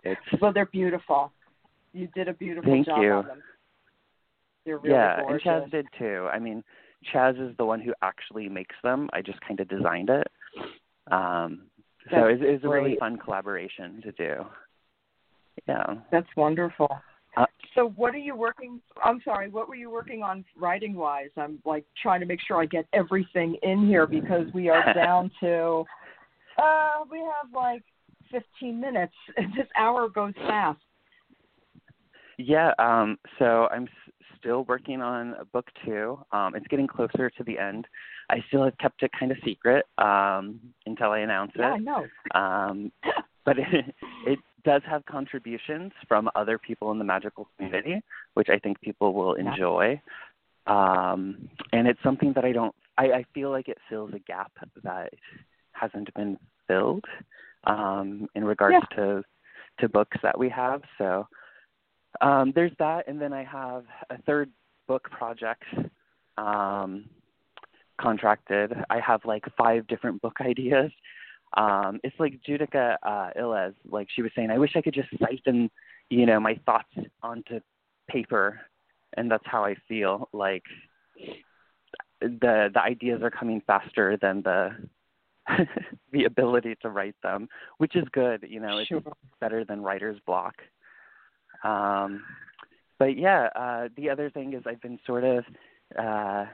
it's Well, they're beautiful. You did a beautiful Thank job you. on them. They're really yeah, gorgeous. and Chas did too. I mean, Chas is the one who actually makes them. I just kind of designed it. Um, so it's, it's a really fun collaboration to do. Yeah. That's wonderful. Uh, so, what are you working? I'm sorry. What were you working on writing wise? I'm like trying to make sure I get everything in here because we are [LAUGHS] down to. Uh, we have like 15 minutes. [LAUGHS] This hour goes fast. Yeah, um, so I'm still working on book two. Um, it's getting closer to the end. I still have kept it kind of secret um, until I announce Yeah, I it. know. Um, [LAUGHS] but it, it does have contributions from other people in the magical community, which I think people will enjoy. Um, and it's something that I don't. I, I feel like it fills a gap that hasn't been filled um, in regards to to books that we have. So um, there's that, and then I have a third book project um, contracted. I have like five different book [LAUGHS] ideas. Um, it's like Judika uh, Illes, like she was saying, I wish I could just siphon, you know, my thoughts onto paper, and that's how I feel. Like the the ideas are coming faster than the [LAUGHS] the ability to write them, which is good. You know, it's Sure. better than writer's block. Um, but yeah, uh, the other thing is I've been sort of uh,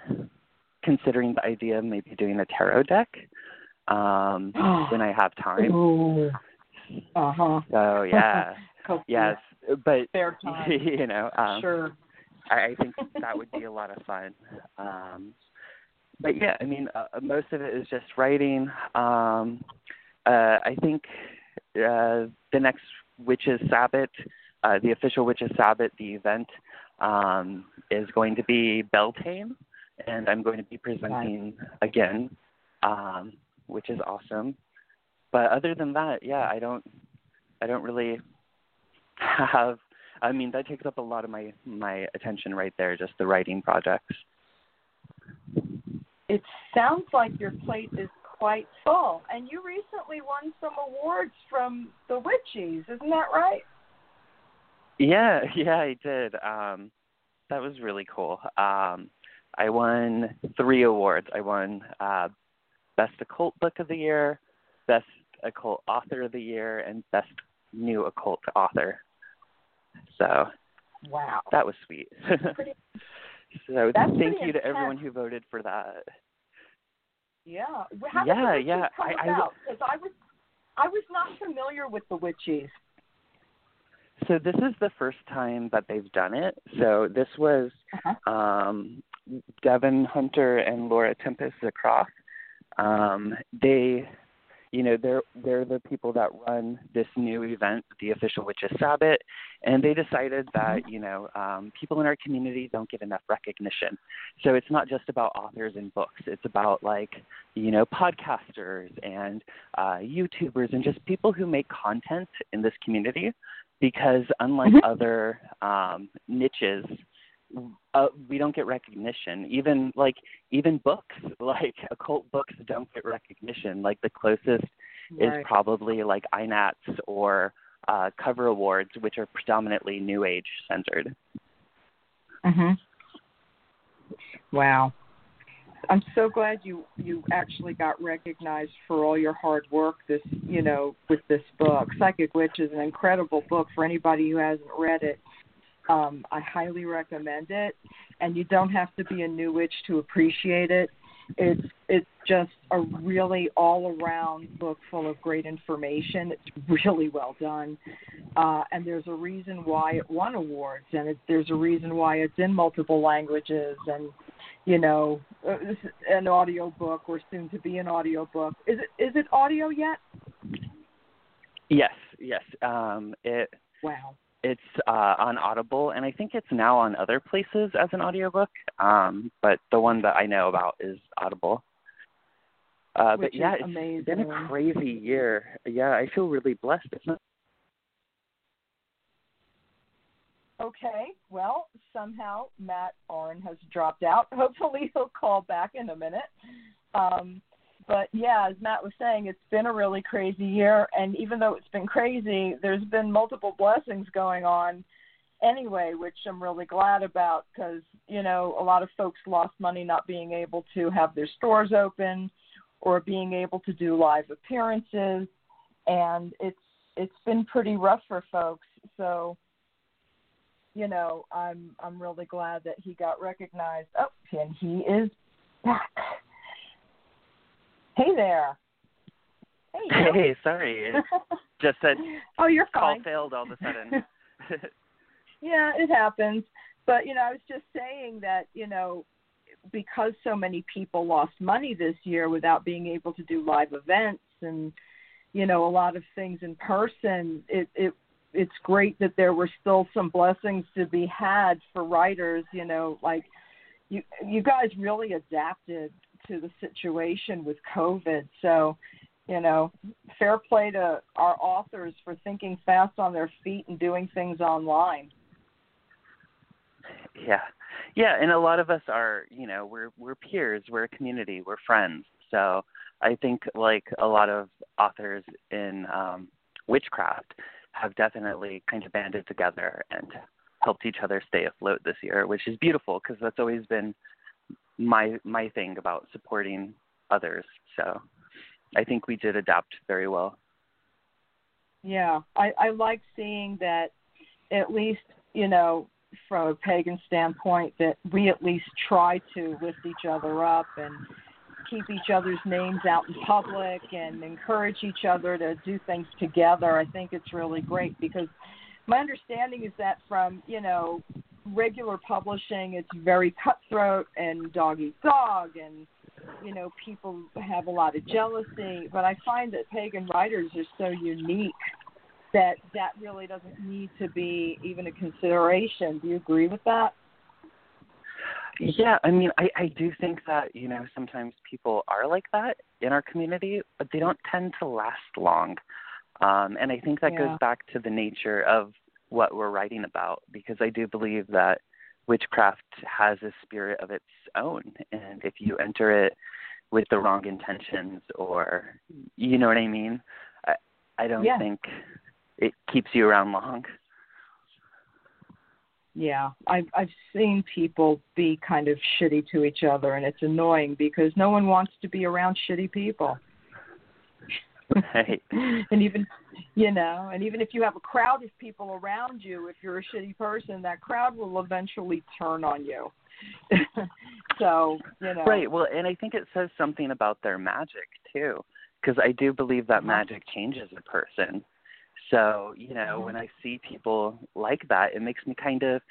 considering the idea of maybe doing a tarot deck um, [GASPS] when I have time. Ooh. Uh huh. So yeah, [LAUGHS] yes, but [LAUGHS] Fair time. [LAUGHS] you know, um, sure. I, I think that would be a lot of fun. Um, but yeah, I mean, uh, most of it is just writing. Um, uh, I think uh, the next Witches Sabbath, uh, the official Witches Sabbath, the event um, is going to be Beltane, and I'm going to be presenting again, um, which is awesome. But other than that, yeah, I don't, I don't really have. I mean, that takes up a lot of my my attention right there, just the writing projects. It sounds like your plate is quite full, and you recently won some awards from the Witchies, isn't that right? Yeah, [LAUGHS] yeah, I did. Um, that was really cool. Um, I won three awards. I won uh, Best Occult Book of the Year, Best Occult Author of the Year, and Best New Occult Author. So Wow. that was sweet. Pretty, [LAUGHS] so thank you to everyone who voted for that. yeah. How Yeah, did the Witchies yeah, I- I- about? I was, I was not familiar with the Witchies. So this is the first time that they've done it. So this was Uh-huh. um, Devin Hunter and Laura Tempest Zakroff. Um, they, you know, they're they're the people that run this new event, the official Witches Sabbath, and they decided that you know um, people in our community don't get enough recognition. So it's not just about authors and books; it's about like you know podcasters and uh, YouTubers and just people who make content in this community. Because unlike Mhm. other um, niches, uh, we don't get recognition. Even like even books, [LAUGHS] like occult books, don't get recognition. Like the closest is probably like INATS or uh, COVR Awards, which are predominantly New Age centered. Mhm. Wow. I'm so glad you you actually got recognized for all your hard work this you know with this book. Psychic Witch is an incredible book for anybody who hasn't read it. Um, I highly recommend it, and you don't have to be a new witch to appreciate it. It's it's just a really all around book full of great information. It's really well done, uh, and there's a reason why it won awards, and it, there's a reason why it's in multiple languages, and you know, uh, this is an audio book or soon to be an audio book. Is it is it audio yet? Yes, yes. Um, it Wow. it's uh, on Audible, and I think it's now on other places as an audiobook. Um, but the one that I know about is Audible. Uh, Which but yeah, it's been a crazy year. Yeah, I feel really blessed. It's not Okay. Well, somehow Mat Auryn has dropped out. [LAUGHS] Hopefully he'll call back in a minute. Um, but yeah, as Mat was saying, it's been a really crazy year, and even though it's been crazy, there's been multiple blessings going on anyway, which I'm really glad about because you know a lot of folks lost money not being able to have their stores open or being able to do live appearances, and it's it's been pretty rough for folks. So you know, I'm I'm really glad that he got recognized. Oh, and he is back. Hey there. Hey. Hey, [LAUGHS] sorry. [LAUGHS] It just said oh, you're call fine. failed all of a sudden. [LAUGHS] Yeah, it happens. But you know, I was just saying that you know, because so many people lost money this year without being able to do live events and you know a lot of things in person, it it it's great that there were still some blessings to be had for writers. You know, like you you guys really adapted to the situation with COVID, so. You know, fair play to our authors for thinking fast on their feet and doing things online. yeah, yeah, and a lot of us are, you know, we're we're peers, we're a community, we're friends. So I think like a lot of authors in um, witchcraft have definitely kind of banded together and helped each other stay afloat this year, which is beautiful because that's always been my my thing about supporting others. So I think we did adapt very well. Yeah, I, I like seeing that at least, you know, from a pagan standpoint, that we at least try to lift each other up and keep each other's names out in public and encourage each other to do things together. I think it's really great because my understanding is that from, you know, regular publishing, it's very cutthroat and dog eat dog and you know people have a lot of jealousy. But i find that pagan writers are so unique that that really doesn't need to be even a consideration. Do you agree with that yeah i mean i i do think that you know sometimes people are like that in our community but they don't tend to last long um and i think that yeah. goes back to the nature of what we're writing about because i do believe that witchcraft has a spirit of its own and if you enter it with the wrong intentions or you know what i mean i i don't yeah. think it keeps you around long yeah i've i've seen people be kind of shitty to each other and it's annoying because no one wants to be around shitty people. Right. [LAUGHS] And even you know and even if you have a crowd of people around you if you're a shitty person that crowd will eventually turn on you. [LAUGHS] So you know. Right. Well and i think it says something about their magic too because i do believe that uh-huh. magic changes a person so you know mm-hmm. when i see people like that it makes me kind of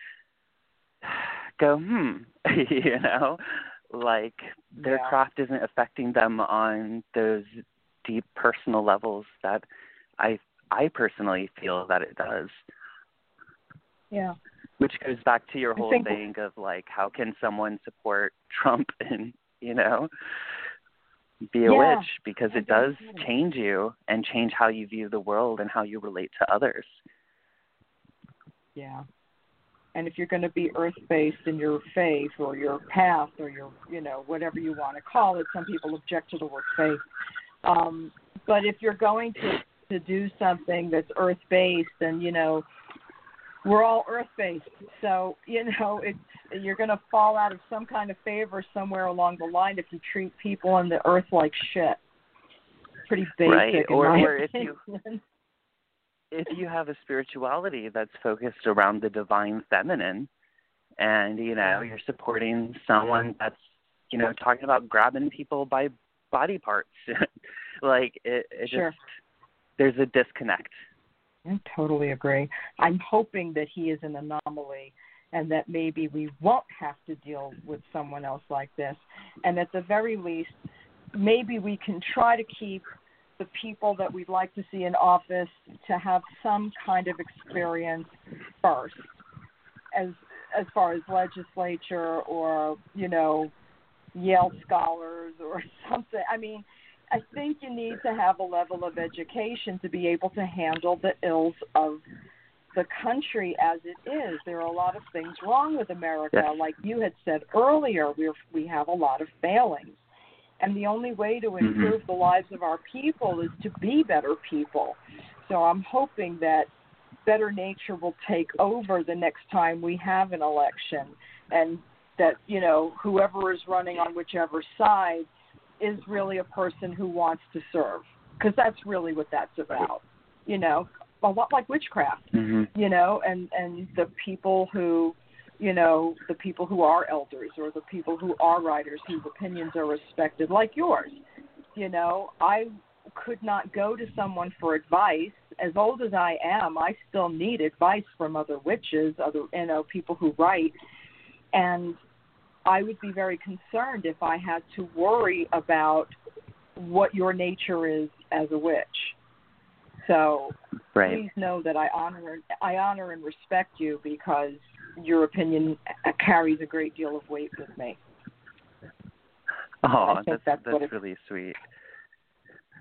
go hmm [LAUGHS] you know like their Yeah. craft isn't affecting them on those deep personal levels that I I personally feel that it does. yeah Which goes back to your whole think- thing of like how can someone support [LAUGHS] Trump and you know be a Yeah, witch because it does change you and change how you view the world and how you relate to others. Yeah. And if you're going to be earth based in your faith or your path or your, you know, whatever you want to call it, some people object to the word faith. Um, but if you're going to to do something that's earth based, and, you know, we're all earth based. So you know, it's you're going to fall out of some kind of favor somewhere along the line if you treat people on the earth like shit. Pretty basic, Right, or- or if you- [LAUGHS] if you have a spirituality that's focused around the divine feminine and you know you're supporting someone that's you know talking about grabbing people by body parts [LAUGHS] like it, it Sure. just there's a disconnect I totally agree. I'm hoping that he is an anomaly and that maybe we won't have to deal with someone else like this. And at the very least, maybe we can try to keep the people that we'd like to see in office to have some kind of experience first as as far as legislature or, you know, Yale scholars or [LAUGHS] something. I mean, I think you need to have a level of education to be able to handle the ills of the country as it is. There are a lot of things wrong with America, Yes. like you had said earlier. We we have a lot of failings, and the only way to Mhm. improve the lives of our people is to be better people. So I'm hoping that better nature will take over the next time we have an election, and that you know whoever is running on whichever side is really a person who wants to serve because that's really what that's about you know? A lot like witchcraft mhm you know? And and the people who you know the people who are elders or the people who are writers whose opinions are respected like yours you know? I could not go to someone for advice. As old as i am i still need advice from other witches other you know people who write. And i would be very concerned if i had to worry about what your nature is as a witch so right please know that I honor I honor and respect you because your opinion carries a great deal of weight with me. oh that's that's that's, really sweet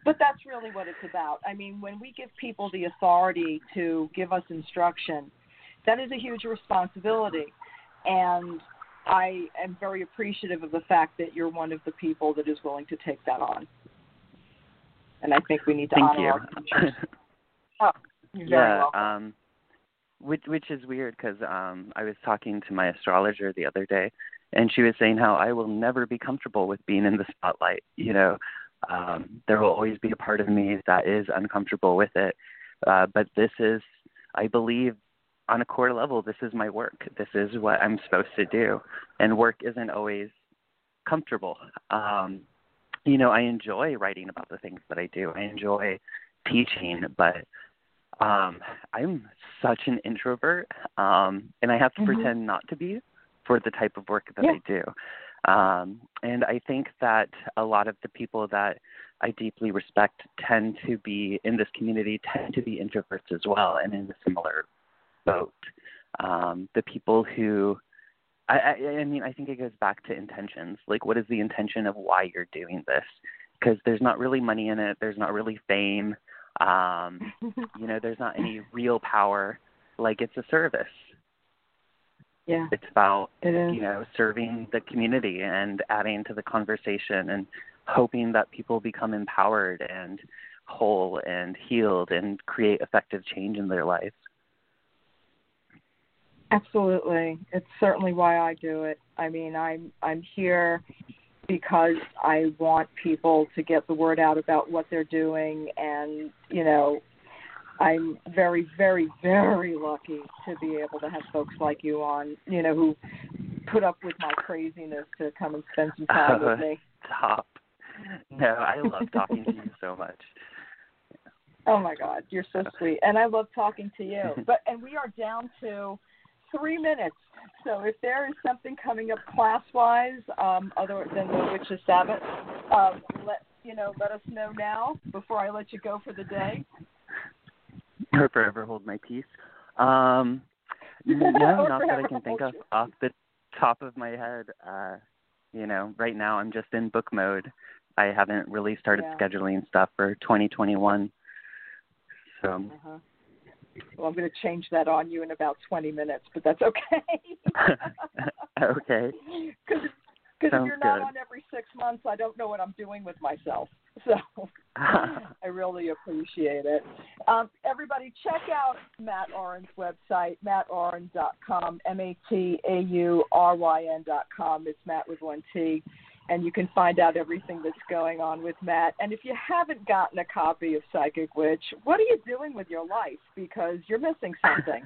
But that's really what it's about. I mean, when we give people the authority to give us instruction, that is a huge responsibility. And I am very appreciative of the fact that you're one of the people that is willing to take that on. And I think we need to Thank honor you. our teachers. [LAUGHS] oh, yeah, um, which which is weird because um, I was talking to my astrologer the other day, and she was saying how I will never be comfortable with being in the spotlight. You know, um, there will always be a part of me that is uncomfortable with it. Uh, but this is, I believe, on a core level, this is my work. This is what I'm supposed to do, and work isn't always comfortable. Um, you know, I enjoy writing about the things that I do. I enjoy teaching, but um I'm such an introvert um and I have to Mhm. pretend not to be for the type of work that Yeah. I do. Um and I think that a lot of the people that I deeply respect tend to be in this community tend to be introverts as well and in a similar boat. Um the people who I, I I mean I think it goes back to intentions. Like what is the intention of why you're doing this? Because there's not really money in it, there's not really fame. Um [LAUGHS] you know there's not any real power like it's a service yeah, it's about it you know serving the community and adding to the conversation and hoping that people become empowered and whole and healed and create effective change in their lives Absolutely. It's certainly why I do it. I mean, I'm I'm here because I want people to get the word out about what they're doing and, you know, I'm very very very lucky to be able to have folks like you on, you know, who put up with my craziness to come and spend some time with me. [LAUGHS] top no i love talking to you so much Oh my God, you're so sweet, and I love talking to you. [LAUGHS] But and we are down to three minutes. So if there is something coming up class wise, um, other than the Witches Sabbath, um, let you know, let us know now before I let you go for the day. or forever hold my peace um [LAUGHS] no not that i can think of off the top of my head uh you know right now i'm just in book mode i haven't really started Yeah. scheduling stuff for 2021 so Uh-huh. Well, I'm going to change that on you in about 20 minutes, but that's okay. [LAUGHS] okay [LAUGHS] Because if you're not good. on every six months, I don't know what I'm doing with myself. [LAUGHS] So I really appreciate it. Um, everybody, check out Mat Auryn's website, matauryn.com, M A T A U R Y N.com. It's Mat with one T. And you can find out everything that's going on with Mat. And if you haven't gotten a copy of Psychic Witch, what are you doing with your life? Because you're missing something.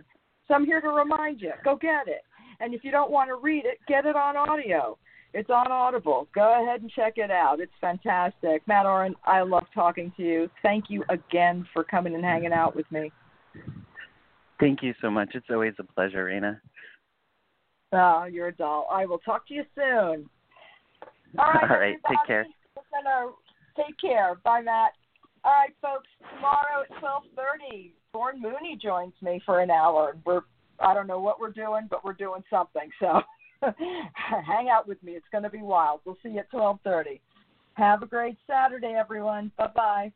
so I'm here to remind you go get it. And if you don't want to read it, get it on audio. It's on Audible. Go ahead and check it out. It's fantastic. Mat Auryn, I love talking to you. Thank you again for coming and hanging out with me. thank you so much it's always a pleasure Raina. Oh, you're a doll. I will talk to you soon. All right, All right, take care. We're gonna take care. Bye, Mat. All right, folks. Tomorrow at twelve thirty, Dawn Mooney joins me for an hour. We're I don't know what we're doing, but we're doing something. So [LAUGHS] hang out with me. It's going to be wild. We'll see you at twelve thirty. Have a great Saturday, everyone. Bye bye.